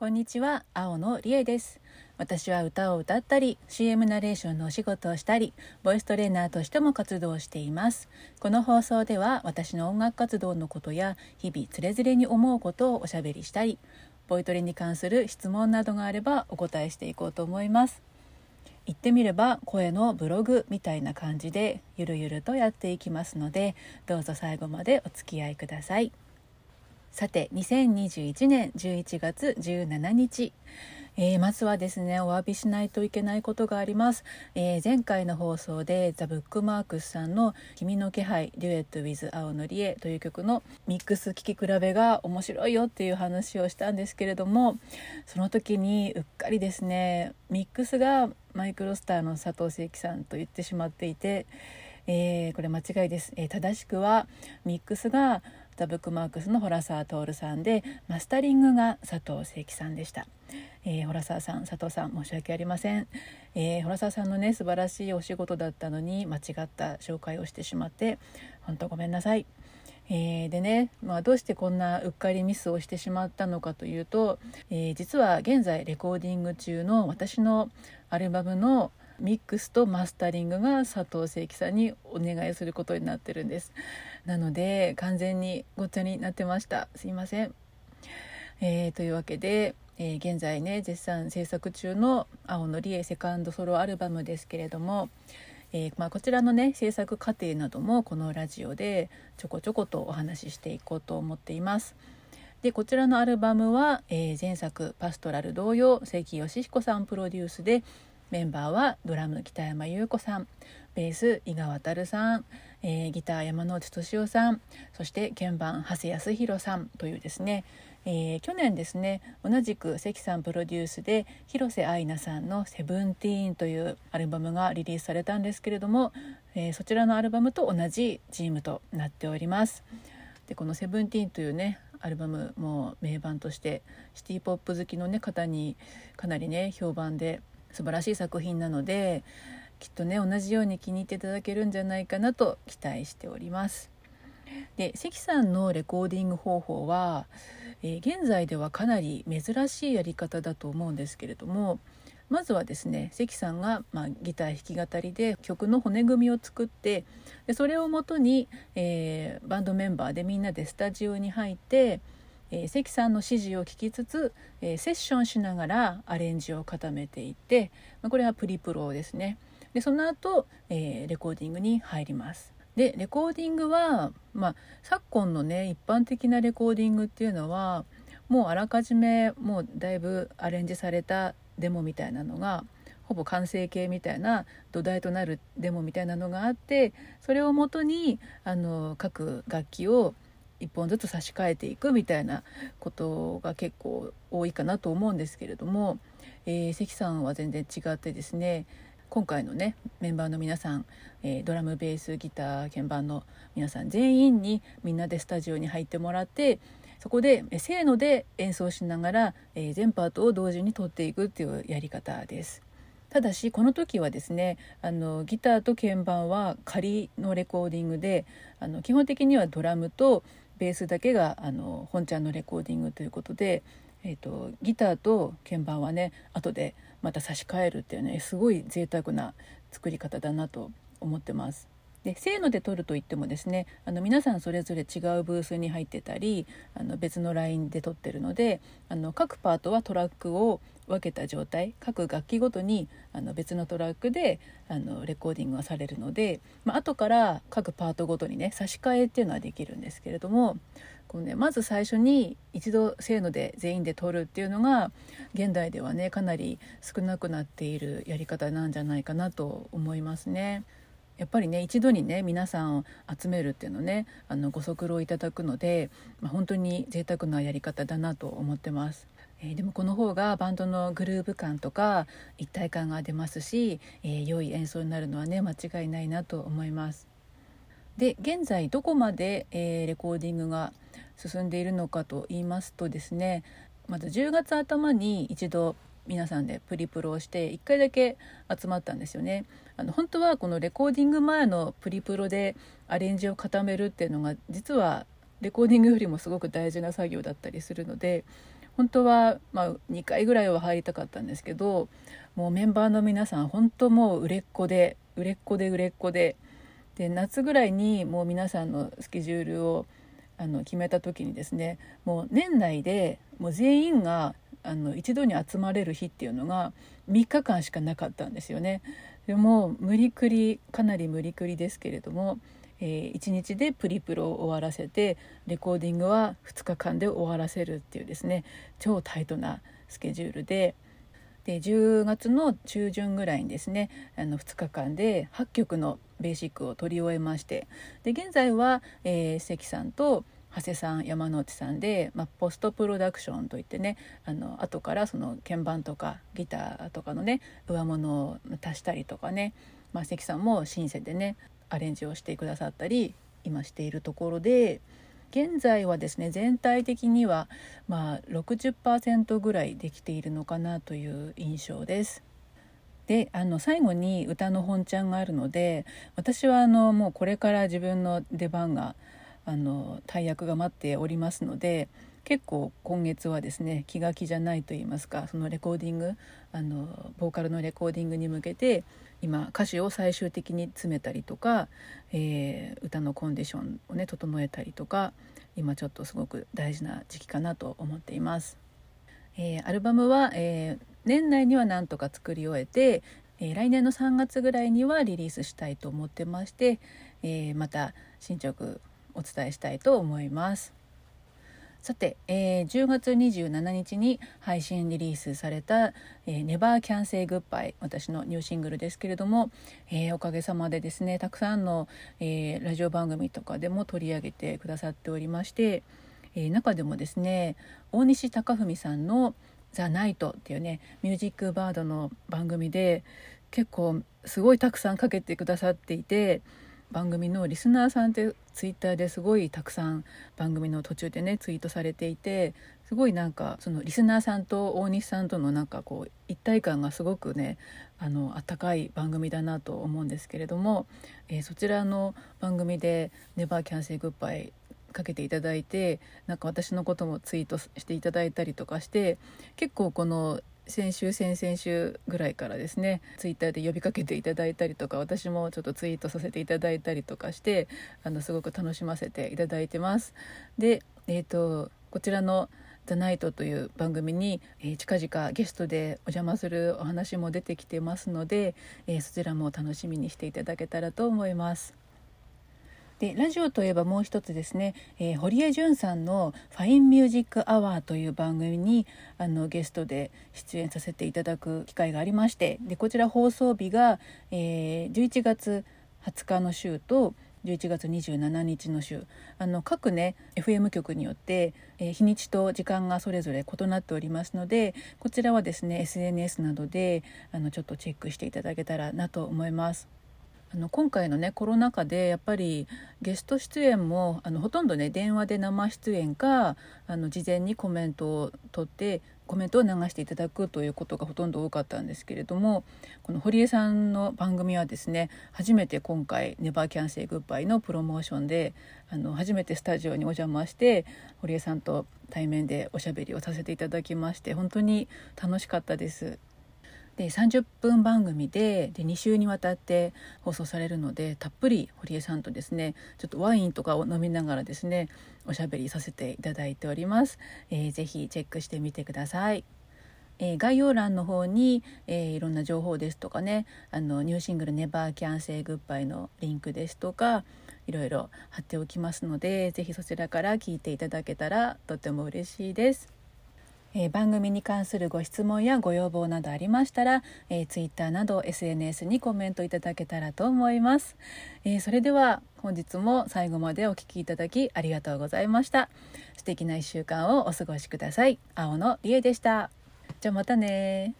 こんにちは、青野理恵です。私は歌を歌ったり、CM ナレーションのお仕事をしたり、ボイストレーナーとしても活動しています。この放送では私の音楽活動のことや、日々つれづれに思うことをおしゃべりしたり、ボイトレに関する質問などがあればお答えしていこうと思います。言ってみれば声のブログみたいな感じでゆるゆるとやっていきますのでどうぞ最後までお付き合いください。さて2021年11月17日、えー、まずはですねお詫びしないといけないことがあります、えー、前回の放送でザ・ブックマークスさんの「君の気配デュエット with 青のりえ」という曲のミックス聴き比べが面白いよっていう話をしたんですけれどもその時にうっかりですねミックスがマイクロスターの佐藤正樹さんと言ってしまっていてえー、これ間違いです、えー、正しくはミックスがザ・ブックマークスのホラサー徹さんでマスタリングが佐藤正樹さんでした、えー、ホラサーさん佐藤さん申し訳ありません、えー、ホラサーさんのね素晴らしいお仕事だったのに間違った紹介をしてしまって本当ごめんなさい。えー、でね、まあ、どうしてこんなうっかりミスをしてしまったのかというと、えー、実は現在レコーディング中の私のアルバムのミックスとマスタリングが佐藤正樹さんにお願いすることになってるんです。なので完全にごっちゃになってました。すいません、えー、というわけで、えー、現在ね絶賛制作中の青のりえセカンドソロアルバムですけれどもえー、まあ、こちらのね制作過程などもこのラジオでちょこちょことお話ししていこうと思っています。でこちらのアルバムは、えー、前作「パストラル」同様関義彦さんプロデュースでメンバーはドラム北山優子さんベース伊賀渉さん、えー、ギター山之内俊夫さんそして鍵盤長谷康弘さんというですね、えー、去年ですね同じく関さんプロデュースで広瀬アイナさんの「セブンティーンというアルバムがリリースされたんですけれども、えー、そちらのアルバムと同じチームとなっております。でこの「セブンティーンというねアルバムも名盤としてシティ・ポップ好きの、ね、方にかなりね評判で素晴らしい作品なのできっとね同じように気に入っていただけるんじゃないかなと期待しております。で関さんのレコーディング方法は、えー、現在ではかなり珍しいやり方だと思うんですけれどもまずはですね関さんが、まあ、ギター弾き語りで曲の骨組みを作ってでそれをもとに、えー、バンドメンバーでみんなでスタジオに入ってえー、関さんの指示を聞きつつ、えー、セッションしながらアレンジを固めていって、まあ、これはプリプロですね。でその後、えー、レコーディングに入ります。でレコーディングは、まあ、昨今のね一般的なレコーディングっていうのはもうあらかじめもうだいぶアレンジされたデモみたいなのがほぼ完成形みたいな土台となるデモみたいなのがあってそれをもとにあの各楽器を一本ずつ差し替えていくみたいなことが結構多いかなと思うんですけれども、えー、関さんは全然違ってですね今回のねメンバーの皆さん、えー、ドラムベースギター鍵盤の皆さん全員にみんなでスタジオに入ってもらってそこでせーので演奏しながら、えー、全パートを同時に取っていくっていうやり方です。ただしこの時はですねあのギターと鍵盤は仮のレコーディングであの基本的にはドラムとベースだけがあの本ちゃんのレコーディングということで、えーと、ギターと鍵盤はね後でまた差し替えるっていうねすごい贅沢な作り方だなと思ってます。でせーので撮るといってもですねあの皆さんそれぞれ違うブースに入ってたりあの別のラインで撮ってるのであの各パートはトラックを分けた状態各楽器ごとにあの別のトラックであのレコーディングがされるので、まあ後から各パートごとにね差し替えっていうのはできるんですけれどもこう、ね、まず最初に一度せーので全員で撮るっていうのが現代ではねかなり少なくなっているやり方なんじゃないかなと思いますね。やっぱりね一度にね皆さんを集めるっていうのねあのご足労いただくので、まあ、本当に贅沢なやり方だなと思ってます。えー、でもこの方がバンドのグルーヴ感とか一体感が出ますし、えー、良い演奏になるのはね間違いないなと思います。で現在どこまで、えー、レコーディングが進んでいるのかと言いますとですねまず10月頭に一度皆さんでプリプロをして1回だけ集まったんですよね。あの本当はこのレコーディング前のプリプロでアレンジを固めるっていうのが実はレコーディングよりもすごく大事な作業だったりするので本当は、まあ、2回ぐらいは入りたかったんですけどもうメンバーの皆さん本当もう売れっ子で売れっ子で売れっ子でで夏ぐらいにもう皆さんのスケジュールをあの決めた時にですねもう年内でもう全員があの一度に集まれる日っていうのが3日間しかなかったんですよね。でも無理くりかなり無理くりですけれども、えー、1日でプリプロを終わらせてレコーディングは2日間で終わらせるっていうですね超タイトなスケジュールで。で10月の中旬ぐらいにですねあの2日間で8曲のベーシックを取り終えましてで現在は、えー、関さんと長谷さん山内さんで、まあ、ポストプロダクションといってねあの後からその鍵盤とかギターとかのね上物を足したりとかね、まあ、関さんもシンセでねアレンジをしてくださったり今しているところで現在はですね全体的にはまあ60%ぐらいできているのかなという印象です。であの最後に歌の本ちゃんがあるので私はあのもうこれから自分の出番があの大役が待っておりますので結構今月はですね気が気じゃないと言いますかそのレコーディングあのボーカルのレコーディングに向けて今歌詞を最終的に詰めたりとか、えー、歌のコンディションをね整えたりとか今ちょっとすごく大事な時期かなと思っています。えー、アルバムは、えー、年内にはなんとか作り終えて、え来年の3月ぐらいにはリリースしたいと思ってまして、えまた進捗お伝えしたいと思います。さて、えー、10月27日に配信リリースされた「えー、Never Can Say Goodbye」私のニューシングルですけれども、えー、おかげさまでですねたくさんの、えー、ラジオ番組とかでも取り上げてくださっておりまして、えー、中でもですね大西貴文さんの「ザ・ナイト」っていうねミュージックバードの番組で結構すごいたくさんかけてくださっていて。番組のリスナーさんってツイッターですごいたくさん番組の途中でねツイートされていてすごいなんかそのリスナーさんと大西さんとのなんかこう一体感がすごくねあの温かい番組だなと思うんですけれども、えー、そちらの番組で「ネバーキャンセルグッバイ」かけていただいてなんか私のこともツイートしていただいたりとかして結構この先週先々週ぐらいからですねツイッターで呼びかけていただいたりとか私もちょっとツイートさせていただいたりとかしてあのすごく楽しませていただいてます。で、えーと、こちらの「ザナイトという番組に、えー、近々ゲストでお邪魔するお話も出てきてますので、えー、そちらも楽しみにしていただけたらと思います。でラジオといえばもう一つですね、えー、堀江潤さんの「ファインミュージックアワー」という番組にあのゲストで出演させていただく機会がありましてでこちら放送日が、えー、11月20日の週と11月27日の週あの各ね FM 局によって、えー、日にちと時間がそれぞれ異なっておりますのでこちらはですね SNS などであのちょっとチェックしていただけたらなと思います。あの今回のねコロナ禍でやっぱりゲスト出演もあのほとんどね電話で生出演かあの事前にコメントを取ってコメントを流していただくということがほとんど多かったんですけれどもこの堀江さんの番組はですね初めて今回「ネバーキャンセイグッバイ」のプロモーションであの初めてスタジオにお邪魔して堀江さんと対面でおしゃべりをさせていただきまして本当に楽しかったです。で30分番組でで2週にわたって放送されるのでたっぷり堀江さんとですねちょっとワインとかを飲みながらですねおしゃべりさせていただいております。えー、ぜひチェックしてみてください。え、概要欄の方に、えー、いろんな情報ですとかねあのニューシングル「ネバーキャンセイグッバイ」のリンクですとかいろいろ貼っておきますので是非そちらから聞いていただけたらとても嬉しいです。えー、番組に関するご質問やご要望などありましたら、えー、Twitter など SNS にコメントいただけたらと思います、えー、それでは本日も最後までお聴きいただきありがとうございました。素敵な1週間をお過ごしください。青野理恵でした。じゃあまたね